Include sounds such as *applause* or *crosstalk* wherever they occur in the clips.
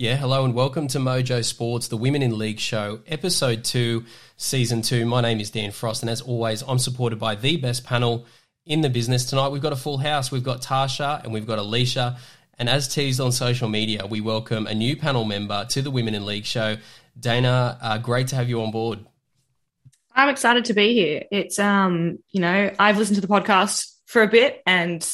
Yeah, hello and welcome to Mojo Sports, the Women in League show, episode two, season two. My name is Dan Frost, and as always, I'm supported by the best panel in the business. Tonight, we've got a full house. We've got Tarsha and we've got Alicia. And as teased on social media, we welcome a new panel member to the Women in League show. Dana, uh, great to have you on board. I'm excited to be here. It's um, you know, I've listened to the podcast for a bit, and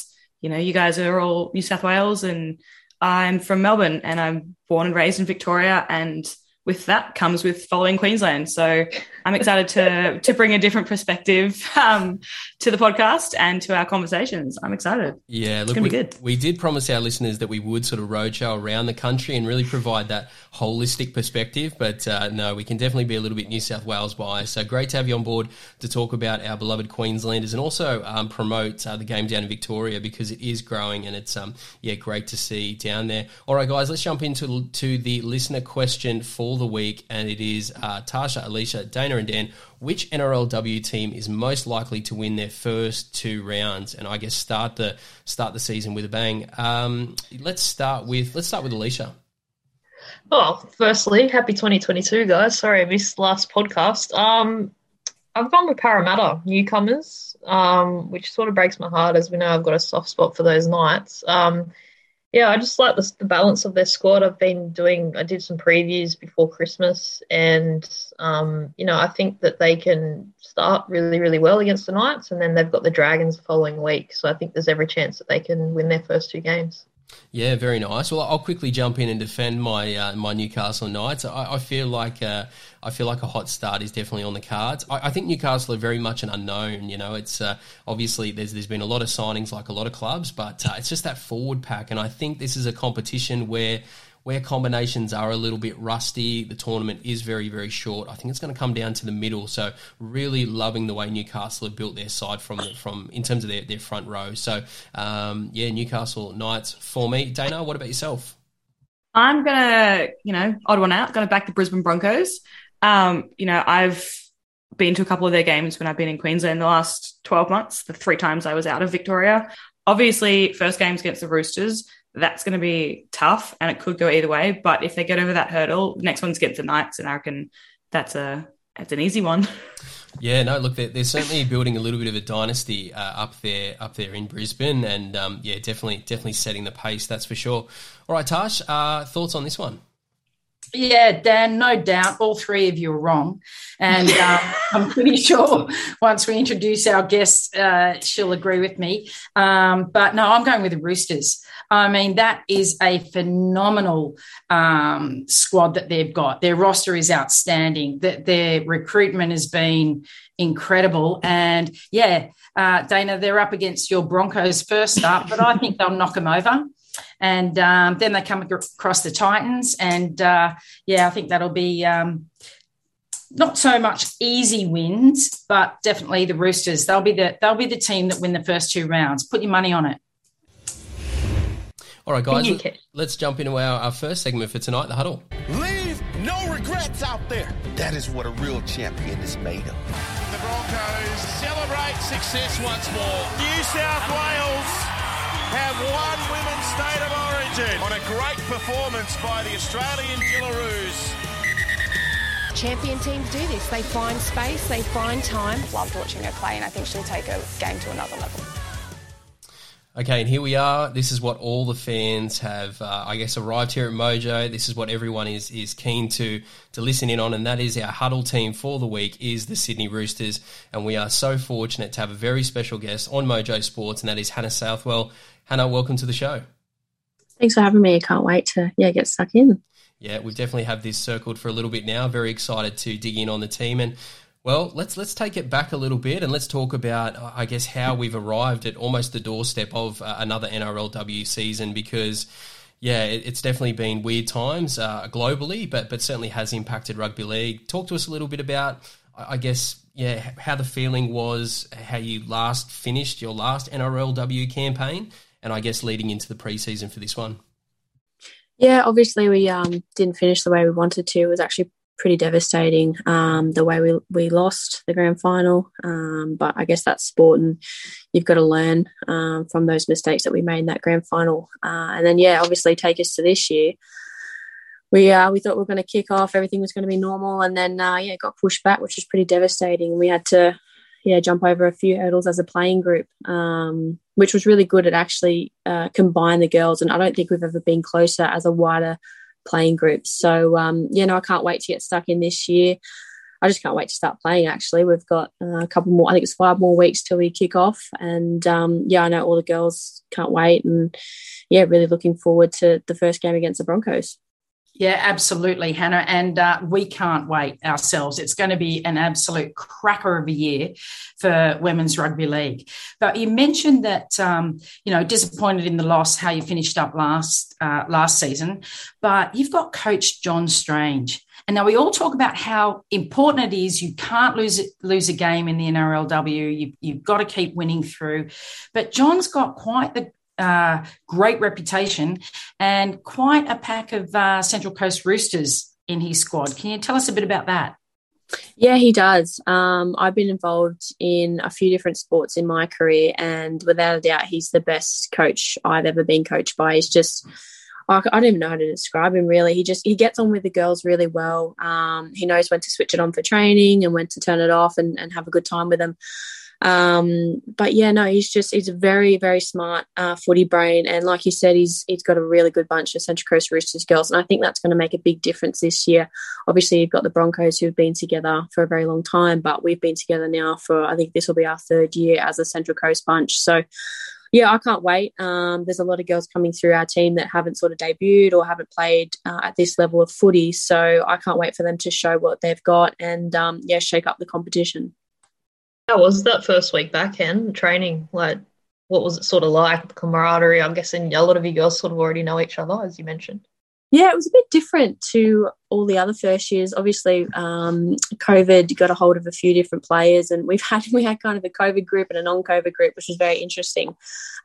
you know, you guys are all New South Wales, and I'm from Melbourne, and I'm born and raised in Victoria, and with that comes with following Queensland. So I'm excited to to bring a different perspective um, to the podcast and to our conversations. I'm excited. Yeah, it's look, gonna we, be good. we did promise our listeners that we would sort of roadshow around the country and really provide that holistic perspective. But uh, no, we can definitely be a little bit New South Wales biased. So great to have you on board to talk about our beloved Queenslanders and also um, promote uh, the game down in Victoria because it is growing and it's um yeah great to see down there. All right, guys, let's jump into to the listener question for the week, and it is uh, Tarsha, Alicia, Dana, and Dan. Which NRLW team is most likely to win their first two rounds, and I guess start the start the season with a bang? Um, let's start with let's start with Alicia. Well, firstly, happy 2022, guys. Sorry I missed last podcast. Um, I've gone with Parramatta newcomers, um, which sort of breaks my heart as we know I've got a soft spot for those Knights. Um, yeah, I just like the, the balance of their squad. I've been doing, I did some previews before Christmas, and um, you know, I think that they can start really, really well against the Knights, and then they've got the Dragons the following week. So I think there's every chance that they can win their first two games. Yeah, very nice. Well, I'll quickly jump in and defend my uh, my Newcastle Knights. I, I feel like uh, I feel like a hot start is definitely on the cards. I, I think Newcastle are very much an unknown. You know, it's uh, obviously there's there's been a lot of signings like a lot of clubs, but uh, it's just that forward pack, and I think this is a competition where where combinations are a little bit rusty, the tournament is very, very short. I think it's going to come down to the middle. So really loving the way Newcastle have built their side from from in terms of their, their front row. So um, yeah, Newcastle Knights for me. Dana, what about yourself? I'm gonna, you know, odd one out. Gonna back the Brisbane Broncos. Um, you know, I've been to a couple of their games when I've been in Queensland the last 12 months. The three times I was out of Victoria. Obviously, first games against the Roosters that's going to be tough and it could go either way. But if they get over that hurdle, next one's against the Knights, and I reckon that's a that's an easy one. Yeah, no, look, they're, they're certainly building a little bit of a dynasty uh, up there, up there in Brisbane, and um, yeah, definitely, definitely setting the pace. That's for sure. All right, Tash, uh, thoughts on this one? Yeah, Dan, no doubt all three of you are wrong. And um, *laughs* I'm pretty sure once we introduce our guests, uh, she'll agree with me. Um, but no, I'm going with the Roosters. I mean, that is a phenomenal um, squad that they've got. Their roster is outstanding. That their recruitment has been incredible. And yeah, uh, Dana, they're up against your Broncos first up, but I think they'll knock them over. And um, then they come across the Titans, and uh, yeah, I think that'll be um, not so much easy wins, but definitely the Roosters. They'll be the they'll be the team that win the first two rounds. Put your money on it. All right, guys, you, let, let's jump into our, our first segment for tonight, the huddle. Leave no regrets out there. That is what a real champion is made of. The Broncos celebrate success once more. New South Wales have won Women's State of Origin on a great performance by the Australian Jillaroos. Champion teams do this. They find space, they find time. Loved watching her play, and I think she'll take a game to another level. Okay, and here we are. This is what all the fans have, uh, I guess, arrived here at Mojo. This is what everyone is is keen to to listen in on, and that is our huddle team for the week is the Sydney Roosters, and we are so fortunate to have a very special guest on Mojo Sports, and that is Hannah Southwell. Hannah, welcome to the show. Thanks for having me. I can't wait to yeah get stuck in. Yeah, we definitely have this circled for a little bit now. Very excited to dig in on the team and. Well, let's let's take it back a little bit and let's talk about, I guess, how we've arrived at almost the doorstep of uh, another NRLW season because, yeah, it, it's definitely been weird times uh, globally, but but certainly has impacted rugby league. Talk to us a little bit about, I I guess, yeah, how the feeling was, how you last finished your last NRLW campaign, and I guess leading into the preseason for this one. Yeah, obviously we um, didn't finish the way we wanted to. It was actually pretty devastating um, the way we, we lost the grand final. Um, but I guess that's sport, and you've got to learn um, from those mistakes that we made in that grand final. Uh, and then, yeah, obviously take us to this year. We uh, we thought we were going to kick off, everything was going to be normal, and then uh, yeah, it got pushed back, which was pretty devastating. We had to yeah jump over a few hurdles as a playing group, um, which was really good. It actually uh, combined the girls, and I don't think we've ever been closer as a wider playing groups. So um, yeah, no, I can't wait to get stuck in this year. I just can't wait to start playing. Actually, we've got uh, a couple more. I think it's five more weeks till we kick off, and um, yeah, I know all the girls can't wait, and yeah, really looking forward to the first game against the Broncos. Yeah, absolutely, Hannah. And uh, we can't wait ourselves. It's going to be an absolute cracker of a year for women's rugby league. But you mentioned that, um, you know, disappointed in the loss, how you finished up last uh, last season. But you've got coach John Strange. And now we all talk about how important it is. You can't lose lose a game in the NRLW. You, you've got to keep winning through. But John's got quite the uh, great reputation and quite a pack of uh, Central Coast Roosters in his squad. Can you tell us a bit about that? Yeah, he does. Um, I've been involved in a few different sports in my career, and without a doubt, he's the best coach I've ever been coached by. He's just I don't even know how to describe him really. He just he gets on with the girls really well. Um, he knows when to switch it on for training and when to turn it off and, and have a good time with them. Um, but yeah, no, he's just he's a very very smart uh, footy brain, and like you said, he's he's got a really good bunch of Central Coast Roosters girls, and I think that's going to make a big difference this year. Obviously, you've got the Broncos who've been together for a very long time, but we've been together now for I think this will be our third year as a Central Coast bunch. So yeah, I can't wait. Um, there's a lot of girls coming through our team that haven't sort of debuted or haven't played uh, at this level of footy. So I can't wait for them to show what they've got and um, yeah, shake up the competition. How was that first week back in training? Like, what was it sort of like? The camaraderie. I'm guessing a lot of you girls sort of already know each other, as you mentioned. Yeah, it was a bit different to all the other first years. Obviously, um, COVID got a hold of a few different players, and we've *laughs* had we had kind of a COVID group and a non-COVID group, which was very interesting.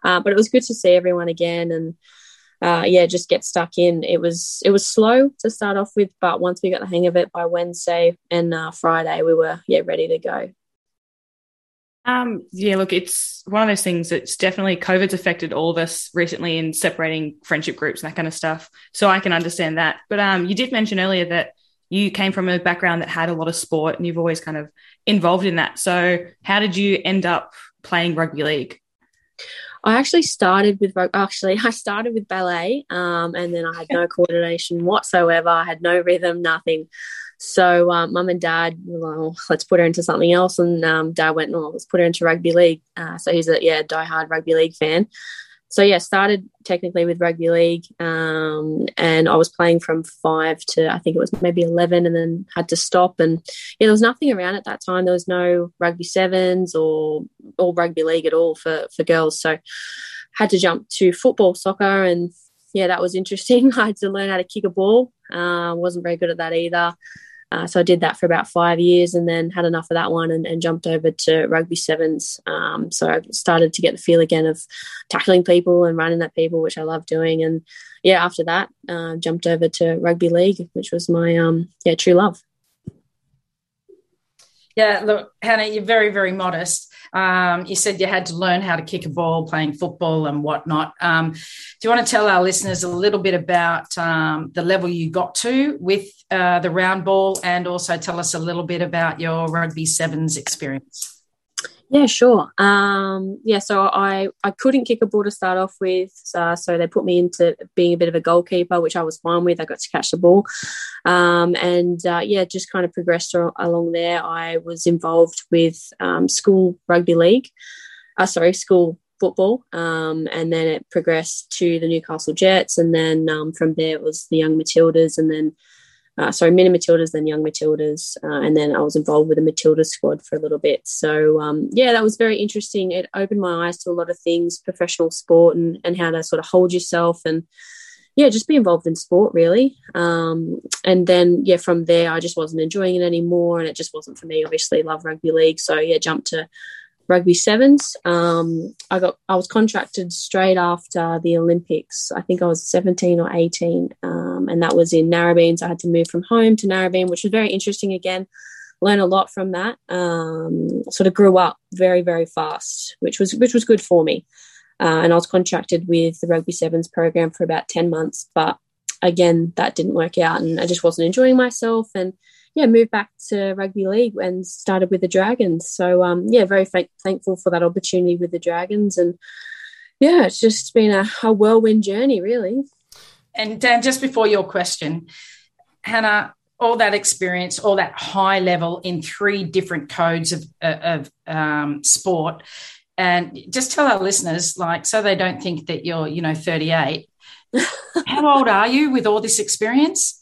Uh, but it was good to see everyone again, and uh, yeah, just get stuck in. It was it was slow to start off with, but once we got the hang of it by Wednesday and uh, Friday, we were yeah ready to go. Um, yeah, look, it's one of those things that's definitely COVID's affected all of us recently in separating friendship groups and that kind of stuff. So I can understand that. But um, you did mention earlier that you came from a background that had a lot of sport and you've always kind of involved in that. So how did you end up playing rugby league? I actually started with actually *laughs* I started with ballet, um, and then I had no *laughs* coordination whatsoever. I had no rhythm, nothing. So um, mum and dad were like, oh, let's put her into something else. And um, dad went, no, let's put her into rugby league. Uh, so he's a yeah diehard rugby league fan. So yeah, started technically with rugby league, um, and I was playing from five to I think it was maybe eleven, and then had to stop. And yeah, there was nothing around at that time. There was no rugby sevens or or rugby league at all for for girls. So had to jump to football, soccer, and yeah, that was interesting. *laughs* I had to learn how to kick a ball. Uh, wasn't very good at that either. Uh, so I did that for about five years and then had enough of that one and, and jumped over to rugby sevens. Um, so I started to get the feel again of tackling people and running at people, which I love doing. And yeah, after that, uh, jumped over to rugby league, which was my um, yeah true love. Yeah, look, Hannah, you're very, very modest. Um, you said you had to learn how to kick a ball playing football and whatnot. Um, do you want to tell our listeners a little bit about um, the level you got to with uh, the round ball and also tell us a little bit about your rugby sevens experience? Yeah, sure. Um, yeah, so I, I couldn't kick a ball to start off with, uh, so they put me into being a bit of a goalkeeper, which I was fine with. I got to catch the ball, um, and uh, yeah, just kind of progressed along there. I was involved with um, school rugby league, uh, sorry, school football, um, and then it progressed to the Newcastle Jets, and then um, from there it was the Young Matildas, and then uh, sorry, mini Matildas, then young Matildas, uh, and then I was involved with the Matilda squad for a little bit. So um, yeah, that was very interesting. It opened my eyes to a lot of things, professional sport, and and how to sort of hold yourself, and yeah, just be involved in sport really. Um, and then yeah, from there I just wasn't enjoying it anymore, and it just wasn't for me. Obviously, love rugby league, so yeah, jumped to rugby sevens. Um, I got I was contracted straight after the Olympics. I think I was 17 or 18, um, and that was in Narrabeen. So I had to move from home to Narrabeen, which was very interesting. Again, learn a lot from that. Um, sort of grew up very very fast, which was which was good for me. Uh, and I was contracted with the Rugby Sevens program for about 10 months. But again, that didn't work out and I just wasn't enjoying myself. And yeah, moved back to rugby league and started with the Dragons. So um, yeah, very th- thankful for that opportunity with the Dragons. And yeah, it's just been a, a whirlwind journey, really. And Dan, just before your question, Hannah, all that experience, all that high level in three different codes of, of um, sport, and just tell our listeners, like, so they don't think that you're, you know, 38. *laughs* How old are you with all this experience?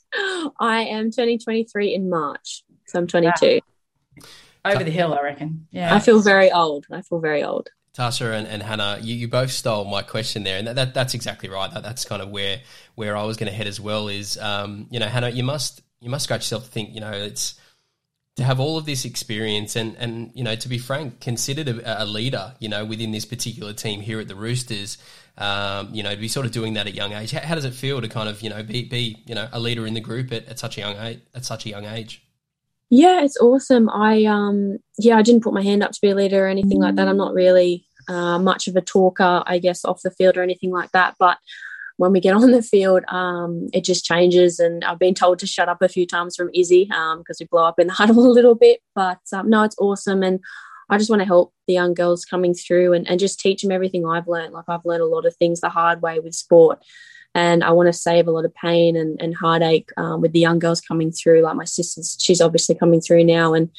I am turning 23 in March. So I'm 22. Wow. Over the hill, I reckon. Yeah. I feel very old. I feel very old. Tarsha and, and Hannah, you, you both stole my question there, and that, that that's exactly right. That, that's kind of where where I was going to head as well. Is um, you know, Hannah, you must you must scratch yourself to think, you know, it's to have all of this experience and and you know to be frank considered a, a leader you know within this particular team here at the roosters um, you know to be sort of doing that at young age. How, how, does it feel to kind of you know be be you know a leader in the group at, at such a young age at such a young age? Yeah it's awesome. I um yeah i didn't put my hand up to be a leader or anything like that. I'm not really uh, much of a talker i guess off the field or anything like that. But when we get on the field, um, it just changes. And I've been told to shut up a few times from Izzy because um, we blow up in the *laughs* huddle a little bit. But um, no, it's awesome. And I just want to help the young girls coming through and, and just teach them everything I've learned. Like I've learned a lot of things the hard way with sport. And I want to save a lot of pain and, and heartache um, with the young girls coming through. Like my sister's, she's obviously coming through now. And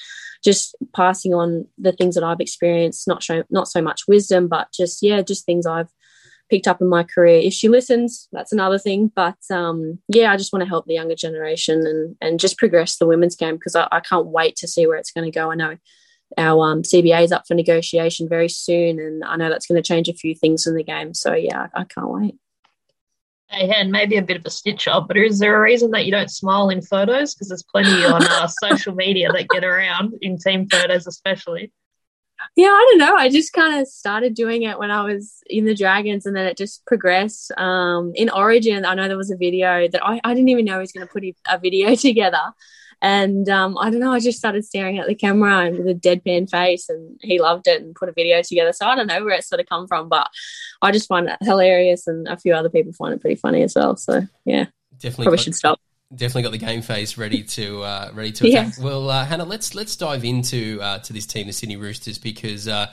just passing on the things that I've experienced, not show, not so much wisdom, but just yeah, just things I've picked up in my career. If she listens, that's another thing. But um, yeah, I just want to help the younger generation and and just progress the women's game because I, I, can't wait to see where it's going to go. I know our um, CBA is up for negotiation very soon, and I know that's going to change a few things in the game. So yeah, I, I can't wait. Hey, Hen, maybe a bit of a stitch up, but is there a reason that you don't smile in photos? Because there's plenty on uh, *laughs* social media that get around in team photos, especially yeah, I don't know. I just kind of started doing it when I was in the Dragons, and then it just progressed. Um, in Origin, I know there was a video that I, I didn't even know he was going to put a video *laughs* together, and um, I don't know. I just started staring at the camera and with a deadpan face, and he loved it and put a video together. So I don't know where it sort of come from, but I just find it hilarious, and a few other people find it pretty funny as well. So yeah, definitely probably should stop definitely got the game face ready *laughs* to uh, ready to attack. Yeah. Well, uh, Hannah, let's let's dive into uh, to this team, the Sydney Roosters, because uh,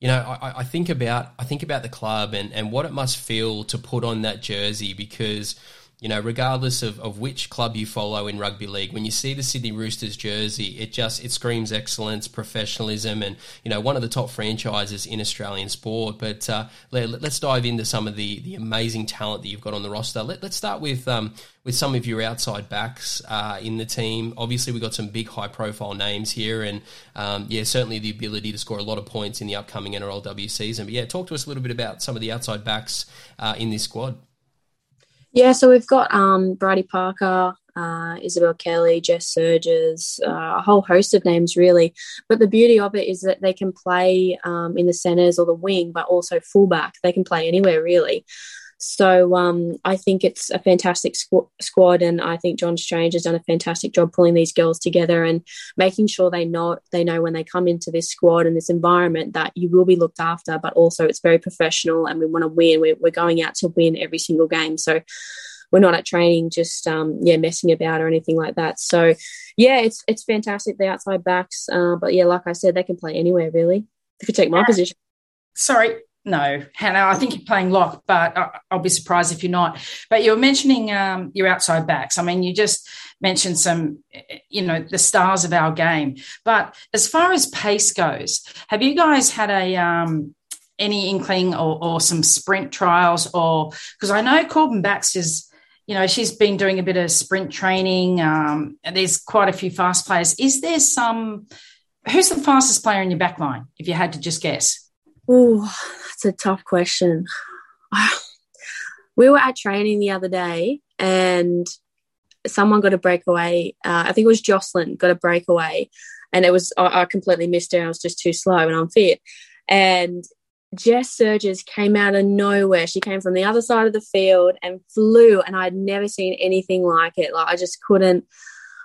you know I, I, think about I think about the club and and what it must feel to put on that jersey because you know, regardless of, of which club you follow in rugby league, when you see the Sydney Roosters jersey, it just it screams excellence, professionalism, and you know one of the top franchises in Australian sport. But uh, let, us dive into some of the the amazing talent that you've got on the roster. Let, us start with um, with some of your outside backs uh, in the team. Obviously, we've got some big high profile names here, and um, yeah, certainly the ability to score a lot of points in the upcoming NRLW season. But yeah, talk to us a little bit about some of the outside backs uh, in this squad. Yeah, so we've got um, Bridie Parker, uh, Isabelle Kelly, Jess Sergis, uh, a whole host of names really. But the beauty of it is that they can play um, in the centres or the wing, but also fullback. They can play anywhere really. So um, I think it's a fantastic squ- squad, and I think John Strange has done a fantastic job pulling these girls together and making sure they know they know when they come into this squad and this environment that you will be looked after, but also it's very professional, and we want to win. We're, we're going out to win every single game, so we're not at training just um, yeah messing about or anything like that. So yeah, it's it's fantastic the outside backs, uh, but yeah, like I said, they can play anywhere really. They could take my position. Sorry, no, Hannah, I think you're playing lock, but I'll be surprised if you're not. But you're mentioning um, your outside backs. I mean, you just mentioned some, you know, the stars of our game. But as far as pace goes, have you guys had a um, any inkling or, or some sprint trials, or because I know Corban Baxter's, you know, she's been doing a bit of sprint training. Um, there's quite a few fast players. Is there some? Who's the fastest player in your back line, if you had to just guess? Oh, that's a tough question. *sighs* we were at training the other day and someone got a breakaway. Uh, I think it was Jocelyn got a breakaway, and it was I, I completely missed her. I was just too slow and unfit. And Jess Sergis came out of nowhere. She came from the other side of the field and flew, and I'd never seen anything like it. Like I just couldn't.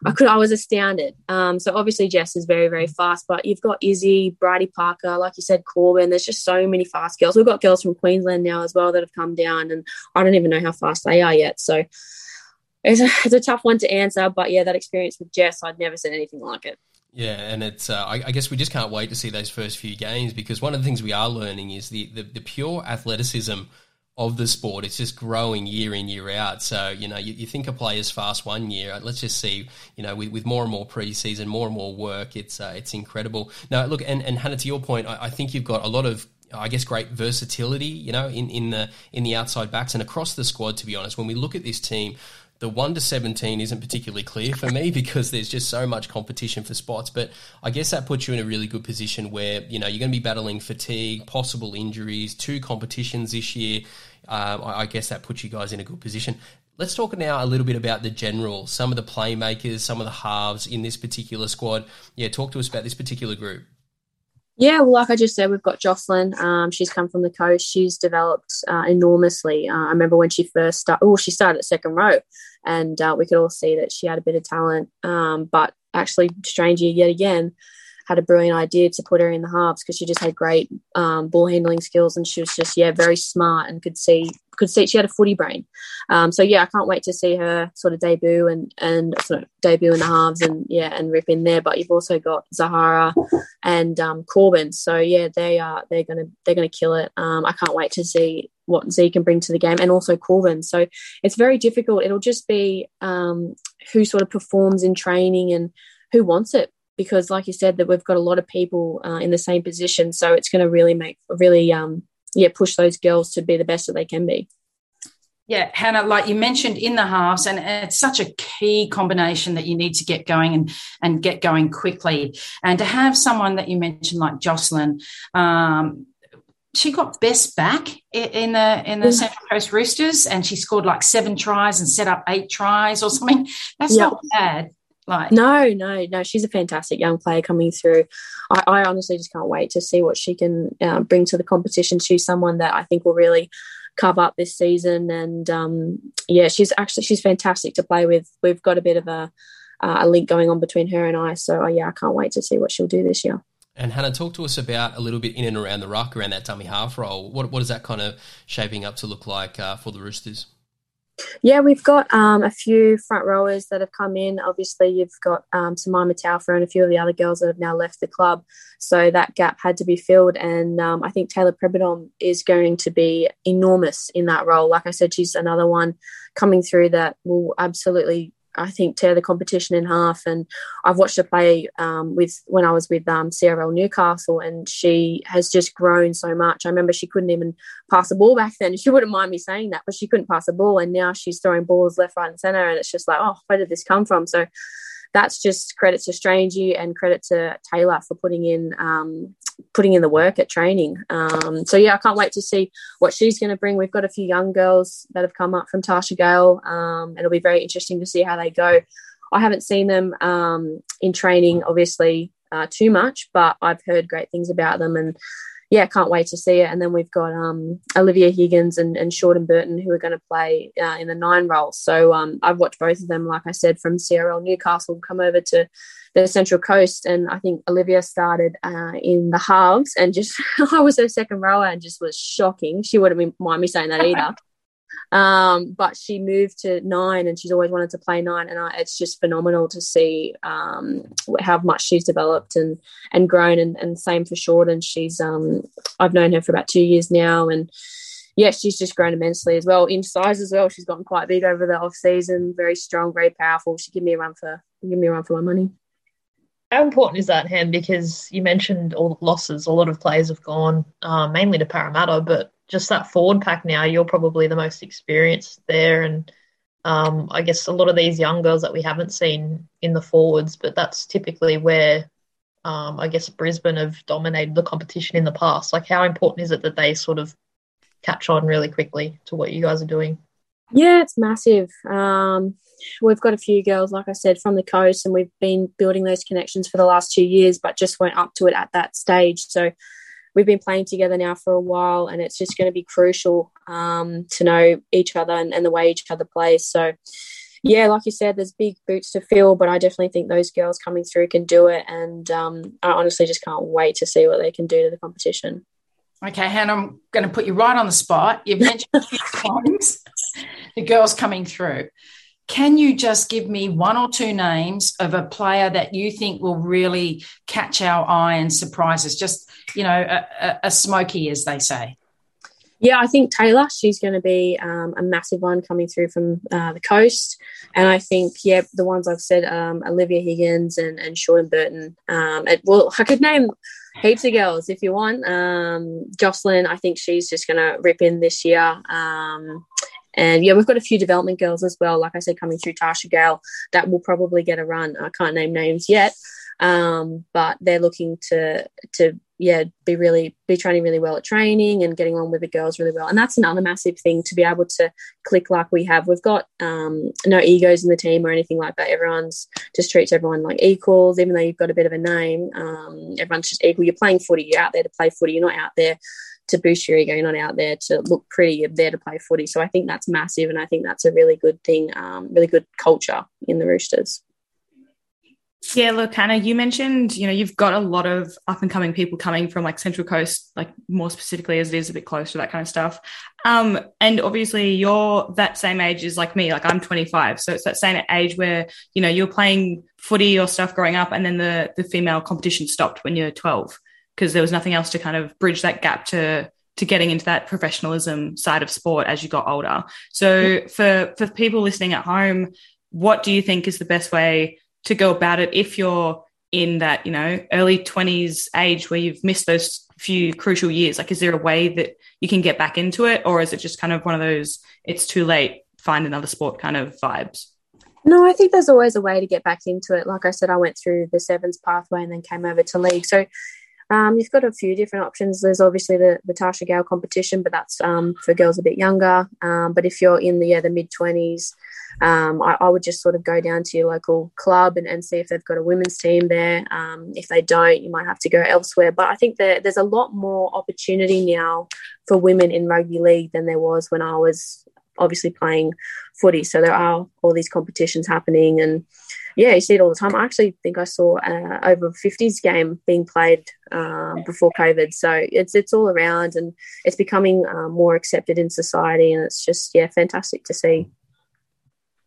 I could. I was astounded. Um, so obviously Jess is very, very fast, but you've got Izzy, Brady Parker, like you said, Corban. There's just so many fast girls. We've got girls from Queensland now as well that have come down, and I don't even know how fast they are yet. So it's a, it's a tough one to answer. But yeah, that experience with Jess, I'd never seen anything like it. Yeah, and it's uh, I, I, guess we just can't wait to see those first few games because one of the things we are learning is the, the, the pure athleticism of the sport. It's just growing year in year out. So you know you, you think a player's fast one year. Let's just see you know with, with more and more preseason, more and more work. It's uh, it's incredible. Now look, and and Hannah, to your point, I, I think you've got a lot of I guess great versatility, you know, in, in the in the outside backs and across the squad. To be honest, when we look at this team, the 1 to 17 isn't particularly clear for me *laughs* because there's just so much competition for spots. But I guess that puts you in a really good position where, you know, you're going to be battling fatigue, possible injuries, two competitions this year. Uh, I guess that puts you guys in a good position. Let's talk now a little bit about the general, some of the playmakers, some of the halves in this particular squad. Yeah, talk to us about this particular group. Yeah, well, like I just said, we've got Jocelyn. Um, she's come from the coast. She's developed uh, enormously. Uh, I remember when she first started. Oh, she started at second row, and uh, we could all see that she had a bit of talent. Um, but actually, Strangey, yet again, had a brilliant idea to put her in the halves because she just had great um, ball handling skills and she was just yeah very smart and could see could see she had a footy brain. Um, so yeah, I can't wait to see her sort of debut and and sort of debut in the halves and yeah and rip in there. But you've also got Zahara and um, Corban. So yeah, they are they're gonna they're gonna kill it. Um, I can't wait to see what Z can bring to the game and also Corban. So it's very difficult. It'll just be um, who sort of performs in training and who wants it because like you said that we've got a lot of people uh, in the same position so it's going to really make really um yeah push those girls to be the best that they can be yeah, Hannah, like you mentioned in the halves, and it's such a key combination that you need to get going and, and get going quickly. And to have someone that you mentioned, like Jocelyn, um, she got best back in the in the Central Coast Roosters, and she scored like seven tries and set up eight tries or something. That's yep. not bad. Like no, no, no. She's a fantastic young player coming through. I, I honestly just can't wait to see what she can uh, bring to the competition. She's someone that I think will really cover up this season, and um, yeah, she's actually she's fantastic to play with. We've got a bit of a uh, a link going on between her and I. So uh, yeah, I can't wait to see what she'll do this year. And Hannah, talk to us about a little bit in and around the ruck, around that dummy half role. What what is that kind of shaping up to look like uh, for the Roosters? Yeah, we've got um, a few front rowers that have come in. Obviously, you've got um, Simaima Taufa and a few of the other girls that have now left the club. So that gap had to be filled. And um, I think Taylor Pribadom is going to be enormous in that role. Like I said, she's another one coming through that will absolutely I think tear the competition in half. And I've watched her play um, with when I was with um, CRL Newcastle, and she has just grown so much. I remember she couldn't even pass a ball back then. *laughs* She wouldn't mind me saying that, but she couldn't pass a ball, and now she's throwing balls left, right, and centre, and it's just like, oh, where did this come from? So that's just credit to Strangey and credit to Taylor for putting in um, putting in the work at training. Um, so yeah, I can't wait to see what she's going to bring. We've got a few young girls that have come up from Tarsha Gale. Um, it'll be very interesting to see how they go. I haven't seen them um, in training, obviously, uh, too much, but I've heard great things about them and yeah, can't wait to see it. And then we've got um, Olivia Higgins and, and Shawden Burton who are going to play uh, in the nine role. So um, I've watched both of them, like I said, from CRL Newcastle come over to the Central Coast. And I think Olivia started uh, in the halves and just, *laughs* I was her second rower and just was shocking. She wouldn't mind me saying that *laughs* either. Um, but she moved to nine and she's always wanted to play nine. And I, it's just phenomenal to see um, how much she's developed and, and grown. And, and same for Shawden. She's, um, I've known her for about two years now. And yeah, she's just grown immensely as well in size as well. She's gotten quite big over the off season, very strong, very powerful. She give me a run for, give me a run for my money. How important is that, Ham? Because you mentioned all the losses. A lot of players have gone, uh, mainly to Parramatta, but just that forward pack now, you're probably the most experienced there. And um, I guess a lot of these young girls that we haven't seen in the forwards, but that's typically where um, I guess Brisbane have dominated the competition in the past. Like, how important is it that they sort of catch on really quickly to what you guys are doing? Yeah, it's massive. Um, we've got a few girls, like I said, from the coast, and we've been building those connections for the last two years, but just weren't up to it at that stage. So we've been playing together now for a while, and it's just going to be crucial um, to know each other and, and the way each other plays. So, yeah, like you said, there's big boots to fill, but I definitely think those girls coming through can do it, and um, I honestly just can't wait to see what they can do to the competition. Okay, Hannah, I'm going to put you right on the spot. You've mentioned a few *laughs* times the girls coming through. Can you just give me one or two names of a player that you think will really catch our eye and surprise us? Just, you know, a, a, a smoky, as they say. Yeah, I think Taylor, she's going to be um, a massive one coming through from uh, the coast. And I think, yeah, the ones I've said, um, Olivia Higgins and, and Sean Burton. Um, it, well, I could name heaps of girls if you want. Um, Jocelyn, I think she's just going to rip in this year. And yeah, we've got a few development girls as well. Like I said, coming through Tarsha Gale, that will probably get a run. I can't name names yet, um, but they're looking to to yeah be really be training really well at training and getting on with the girls really well. And that's another massive thing to be able to click like we have. We've got um, no egos in the team or anything like that. Everyone's just treats everyone like equals, even though you've got a bit of a name. Um, everyone's just equal. You're playing footy. You're out there to play footy. You're not out there your ego. You're not out there to look pretty. There to play footy. So I think that's massive, and I think that's a really good thing, um, really good culture in the Roosters. Yeah, look, Hannah, you mentioned, you know, you've got a lot of up and coming people coming from like Central Coast, like more specifically as it is a bit close to that kind of stuff. Um, and obviously you're that same age as like me, like I'm 25. So it's that same age where, you know, you're playing footy or stuff growing up and then the the female competition stopped when you're 12 because there was nothing else to kind of bridge that gap to to getting into that professionalism side of sport as you got older. So for for people listening at home, what do you think is the best way to go about it if you're in that, you know, early 20s age where you've missed those few crucial years? Like is there a way that you can get back into it or is it just kind of one of those it's too late, find another sport kind of vibes? No, I think there's always a way to get back into it. Like I said, I went through the sevens pathway and then came over to league. So um, you've got a few different options. There's obviously the, the Tarsha Gale competition, but that's um, for girls a bit younger. Um, but if you're in the yeah, the mid 20s, um, I, I, would just sort of go down to your local club and, and see if they've got a women's team there. Um, if they don't, you might have to go elsewhere. But I think that there's a lot more opportunity now for women in rugby league than there was when I was obviously playing footy. So there are all these competitions happening and yeah, you see it all the time. I actually think I saw uh, over 50s game being played um, before COVID. So it's it's all around and it's becoming um, more accepted in society, and it's just yeah, fantastic to see.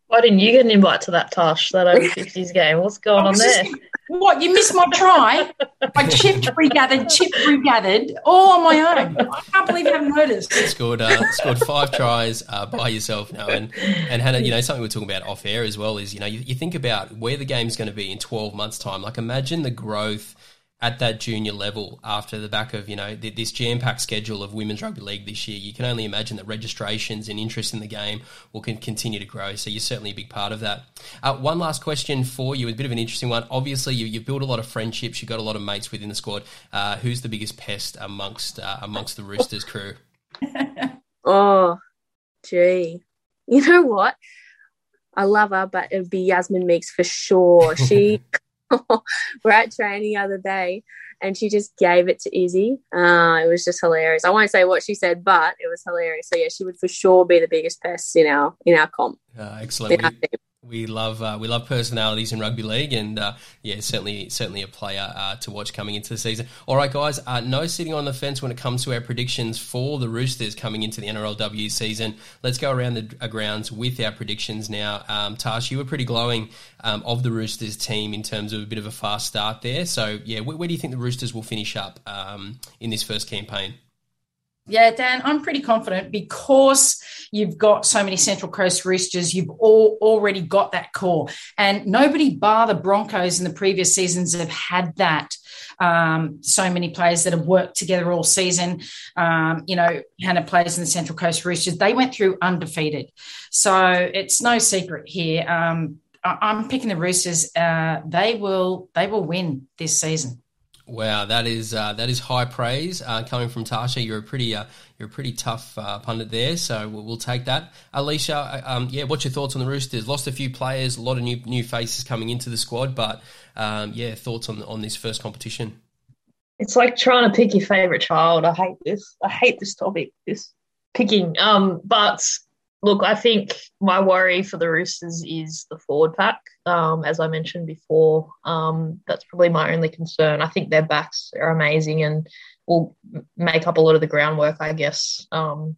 Why didn't you get an invite to that Tosh, that over 50s game? What's going on there? What, you missed my try? I chipped, regathered, chipped, regathered, all on my own. I can't believe you haven't noticed. Scored uh, scored five tries uh, by yourself now. And, and Hannah, you know, something we're talking about off air as well is, you know, you, you think about where the game's going to be in 12 months' time. Like, imagine the growth – at that junior level after the back of you know this jam-packed schedule of women's rugby league this year. You can only imagine that registrations and interest in the game will continue to grow. So you're certainly a big part of that. Uh, one last question for you a bit of an interesting one. Obviously you, have built a lot of friendships. You've got a lot of mates within the squad. Uh, who's the biggest pest amongst uh, amongst the roosters crew? *laughs* Oh gee. You know what? I love her, but it would be Yasmin Meakes for sure. She *laughs* *laughs* we're at training the other day and she just gave it to Izzy. Uh, it was just hilarious. I won't say what she said, but it was hilarious. So yeah, she would for sure be the biggest pest in our in our comp. Uh, excellent we love uh, we love personalities in rugby league, and uh, yeah, certainly certainly a player uh, to watch coming into the season. All right, guys, uh, no sitting on the fence when it comes to our predictions for the Roosters coming into the NRLW season. Let's go around the uh, grounds with our predictions now. Um, Tash, you were pretty glowing um, of the Roosters team in terms of a bit of a fast start there. So yeah, where, where do you think the Roosters will finish up um, in this first campaign? Yeah, Dan, I'm pretty confident because you've got so many Central Coast Roosters. You've all already got that core, and nobody bar the Broncos in the previous seasons have had that. Um, so many players that have worked together all season. Um, you know, Hannah plays in the Central Coast Roosters. They went through undefeated, so it's no secret here. Um, I- am picking the Roosters. Uh, they will. They will win this season. Wow, that is uh, that is high praise uh, coming from Tarsha. You're a pretty uh, you're a pretty tough uh, pundit there, so we'll, we'll take that. Alicia, uh, um, yeah, what's your thoughts on the Roosters? Lost a few players, a lot of new new faces coming into the squad, but um, yeah, thoughts on on this first competition? It's like trying to pick your favorite child. I hate this. I hate this topic. This picking. Um, but look, I think my worry for the Roosters is the forward pack. Um, as I mentioned before, um, that's probably my only concern. I think their backs are amazing and will make up a lot of the groundwork, I guess, um,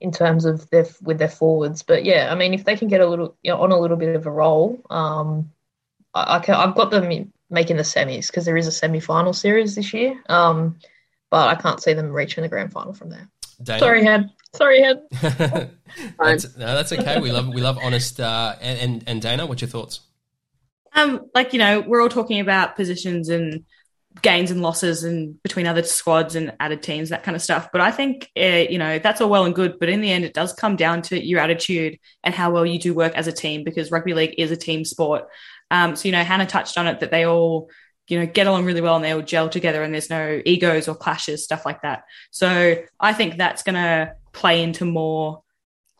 in terms of their with their forwards. But yeah, I mean, if they can get a little you know, on a little bit of a roll, um, I, I can, I've got them making the semis because there is a semi final series this year. Um, but I can't see them reaching the grand final from there. Dana. Sorry, head. Sorry, head. *laughs* that's, no, that's okay. We love we love honest. Uh, and, and and Dana, what's your thoughts? Um, like you know, we're all talking about positions and gains and losses and between other squads and added teams, that kind of stuff. But I think uh, you know that's all well and good, but in the end, it does come down to your attitude and how well you do work as a team because rugby league is a team sport. Um, so you know, Hannah touched on it that they all you know get along really well and they all gel together and there's no egos or clashes stuff like that. So i think that's going to play into more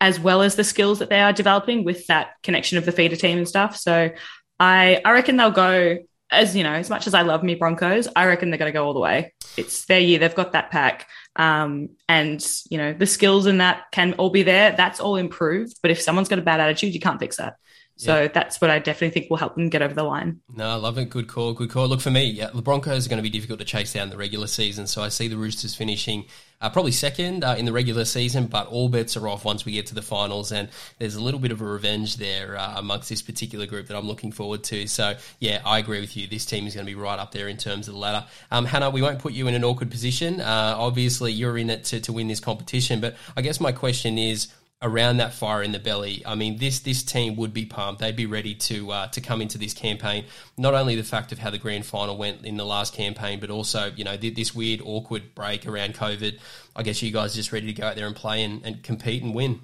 as well as the skills that they are developing with that connection of the feeder team and stuff. So i i reckon they'll go as you know as much as i love me broncos i reckon they're going to go all the way. It's their year they've got that pack. Um, and you know the skills in that can all be there. That's all improved but if someone's got a bad attitude you can't fix that so yeah. that's what I definitely think will help them get over the line. No, I love it. Good call. Good call. Look, for me, yeah, the Broncos are going to be difficult to chase down the regular season. So I see the Roosters finishing uh, probably second uh, in the regular season, but all bets are off once we get to the finals. And there's a little bit of a revenge there uh, amongst this particular group that I'm looking forward to. So, yeah, I agree with you. This team is going to be right up there in terms of the ladder. Um, Hannah, we won't put you in an awkward position. Uh, obviously, you're in it to, to win this competition. But I guess my question is, around that fire in the belly. I mean, this this team would be pumped. They'd be ready to uh, to come into this campaign. Not only the fact of how the grand final went in the last campaign, but also you know this weird awkward break around COVID. I guess you guys are just ready to go out there and play and, and compete and win.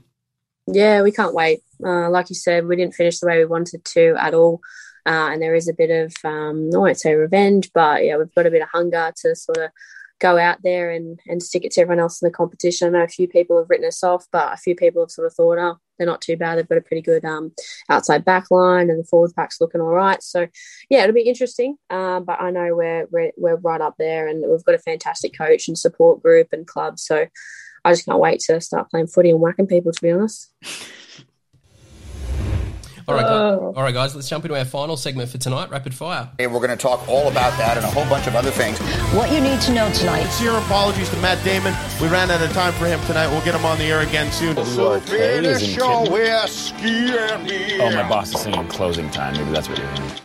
Yeah, we can't wait. Uh, like you said, we didn't finish the way we wanted to at all. Uh, and there is a bit of, um, I won't say revenge, but yeah, we've got a bit of hunger to sort of go out there and, and stick it to everyone else in the competition. I know a few people have written us off, but a few people have sort of thought, oh, they're not too bad. They've got a pretty good um, outside back line and the forward pack's looking all right. So, yeah, it'll be interesting. Uh, but I know we're, we're, we're right up there and we've got a fantastic coach and support group and club. So I just can't wait to start playing footy and whacking people, to be honest. *laughs* All right, oh. all right, guys. Let's jump into our final segment for tonight, rapid fire. Hey, we're going to talk all about that and a whole bunch of other things. What you need to know tonight. Sincere apologies to Matt Damon. We ran out of time for him tonight. We'll get him on the air again soon. So finish your whiskey Oh, my boss is singing closing time. Maybe that's what you're hearing.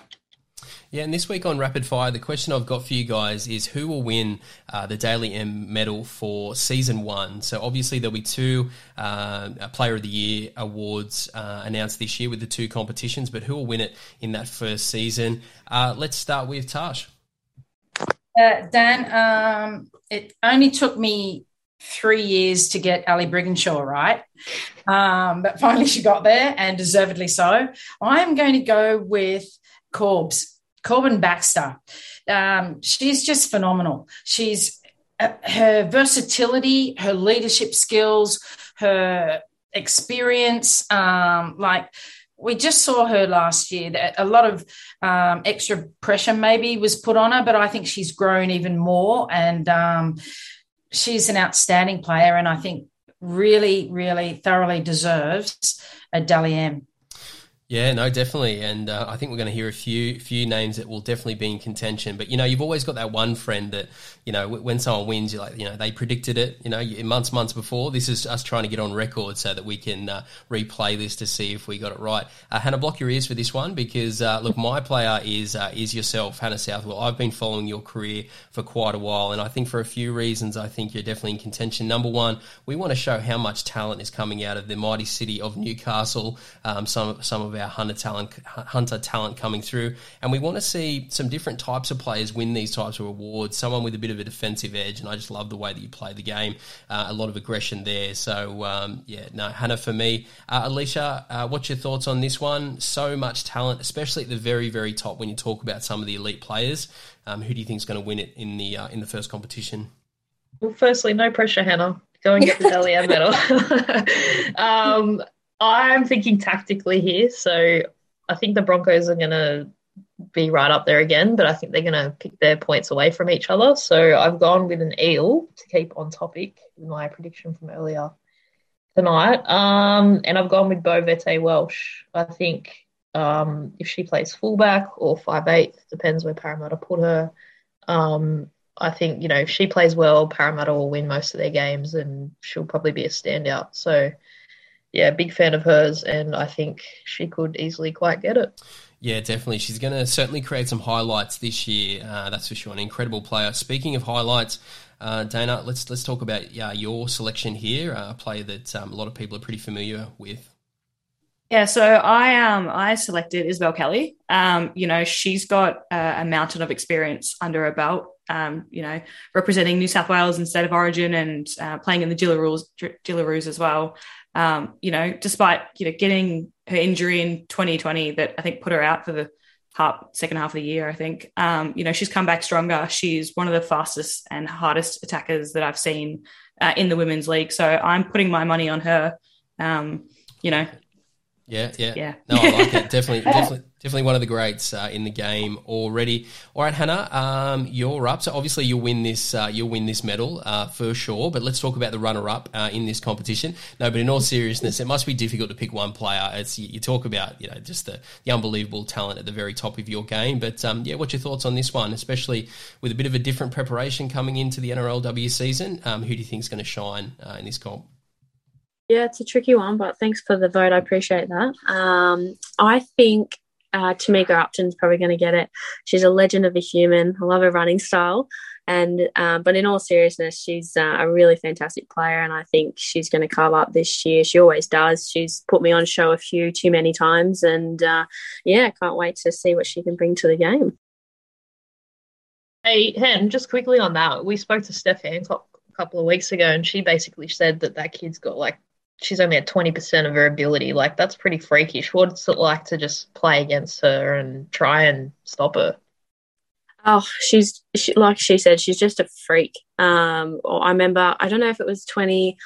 Yeah, and this week on Rapid Fire, the question I've got for you guys is who will win uh, the Dally M medal for season one? So obviously there'll be two uh, Player of the Year awards uh, announced this year with the two competitions, but who will win it in that first season? Uh, let's start with Tash. Uh, Dan, um, it only took me three years to get Ali Brigginshaw right. Um, but finally she got there and deservedly so. I'm going to go with Corbs. Corban Baxter. Um, she's just phenomenal. She's uh, her versatility, her leadership skills, her experience. Um, like we just saw her last year. That a lot of um, extra pressure maybe was put on her, but I think she's grown even more, and um, she's an outstanding player. And I think really, really thoroughly deserves a Dally M. Yeah, no, definitely, and uh, I think we're going to hear a few few names that will definitely be in contention. But you know, you've always got that one friend that you know when someone wins, you're like, you know, they predicted it. You know, months months before. This is us trying to get on record so that we can uh, replay this to see if we got it right. Uh, Hannah, block your ears for this one because uh, look, my player is uh, is yourself, Hannah Southwell. I've been following your career for quite a while, and I think for a few reasons, I think you're definitely in contention. Number one, we want to show how much talent is coming out of the mighty city of Newcastle. Um, some some of our hunter talent, hunter talent coming through, and we want to see some different types of players win these types of awards. Someone with a bit of a defensive edge, and I just love the way that you play the game. Uh, a lot of aggression there. So um, yeah, no, Hannah for me. Uh, Alicia, uh, what's your thoughts on this one? So much talent, especially at the very very top when you talk about some of the elite players. Um, who do you think is going to win it in the uh, in the first competition? Well, firstly, no pressure, Hannah. Go and get the M medal. *laughs* um, I'm thinking tactically here, so I think the Broncos are going to be right up there again, but I think they're going to pick their points away from each other. So I've gone with an eel to keep on topic with my prediction from earlier tonight. Um, and I've gone with Botille Vette-Welsh. I think um, if she plays fullback or five eight, depends where Parramatta put her. Um, I think you know if she plays well, Parramatta will win most of their games, and she'll probably be a standout. So, yeah, big fan of hers, and I think she could easily quite get it. Yeah, definitely. She's going to certainly create some highlights this year. Uh, that's for sure. An incredible player. Speaking of highlights, uh, Dana, let's let's talk about uh, your selection here. a player that um, a lot of people are pretty familiar with. Yeah, so I um I selected Isabelle Kelly. Um, you know, she's got a, a mountain of experience under her belt. Um, you know, representing New South Wales in state of origin and uh, playing in the Jillaroos, Jillaroos as well. Um, you know, despite you know getting her injury in 2020 that I think put her out for the half, second half of the year. I think um, you know she's come back stronger. She's one of the fastest and hardest attackers that I've seen uh, in the women's league. So I'm putting my money on her. Um, you know, yeah, yeah, yeah. No, I like it. Definitely, *laughs* definitely, definitely one of the greats uh, in the game already. All right, Hannah, um, you're up. So obviously you'll win this. Uh, you'll win this medal uh, for sure. But let's talk about the runner-up uh, in this competition. No, but in all seriousness, it must be difficult to pick one player. It's you, you talk about you know just the, the, unbelievable talent at the very top of your game. But um, yeah, what's your thoughts on this one, especially with a bit of a different preparation coming into the NRLW season? Um, who do you think is going to shine uh, in this comp? Yeah, it's a tricky one, but thanks for the vote. I appreciate that. Um, I think uh, Tamika Upton's probably going to get it. She's a legend of a human. I love her running style. And um, but in all seriousness, she's uh, a really fantastic player, and I think she's going to carve up this year. She always does. She's put me on show a few too many times, and uh, yeah, can't wait to see what she can bring to the game. Hey, Hen, just quickly on that, we spoke to Steph Hancock a couple of weeks ago, and she basically said that that kid's got like she's only at 20% of her ability. Like, that's pretty freakish. What's it like to just play against her and try and stop her? Oh, she's she, like she said, she's just a freak. Um, I remember, I don't know if it was 20,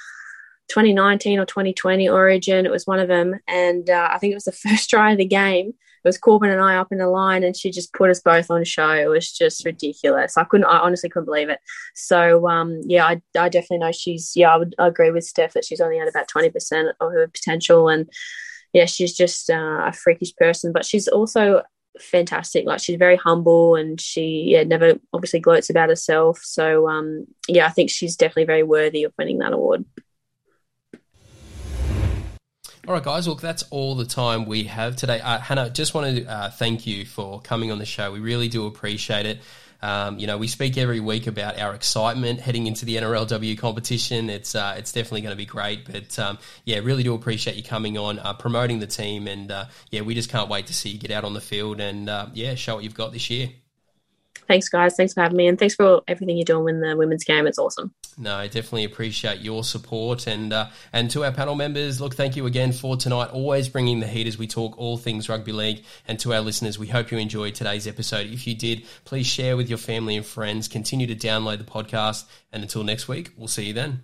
2019 or 2020 Origin, it was one of them. And uh, I think it was the *laughs* first try of the game it was Corban and I up in the line, and she just put us both on show. It was just ridiculous. I couldn't, I honestly couldn't believe it. So, um, yeah, I, I definitely know she's, yeah, I would I agree with Steph that she's only at about 20% of her potential. And yeah, she's just uh, a freakish person, but she's also fantastic. Like she's very humble and she yeah, never obviously gloats about herself. So, um, yeah, I think she's definitely very worthy of winning that award. All right, guys. Look, that's all the time we have today. Uh, Hannah, just want to uh, thank you for coming on the show. We really do appreciate it. Um, you know, we speak every week about our excitement heading into the NRLW competition. It's uh, it's definitely going to be great. But um, yeah, really do appreciate you coming on, uh, promoting the team, and uh, yeah, we just can't wait to see you get out on the field and uh, yeah, show what you've got this year. Thanks, guys. Thanks for having me, and thanks for everything you're doing in the women's game. It's awesome. No, I definitely appreciate your support, and uh, and to our panel members, look, thank you again for tonight. Always bringing the heat as we talk all things rugby league, and to our listeners, we hope you enjoyed today's episode. If you did, please share with your family and friends. Continue to download the podcast, and until next week, we'll see you then.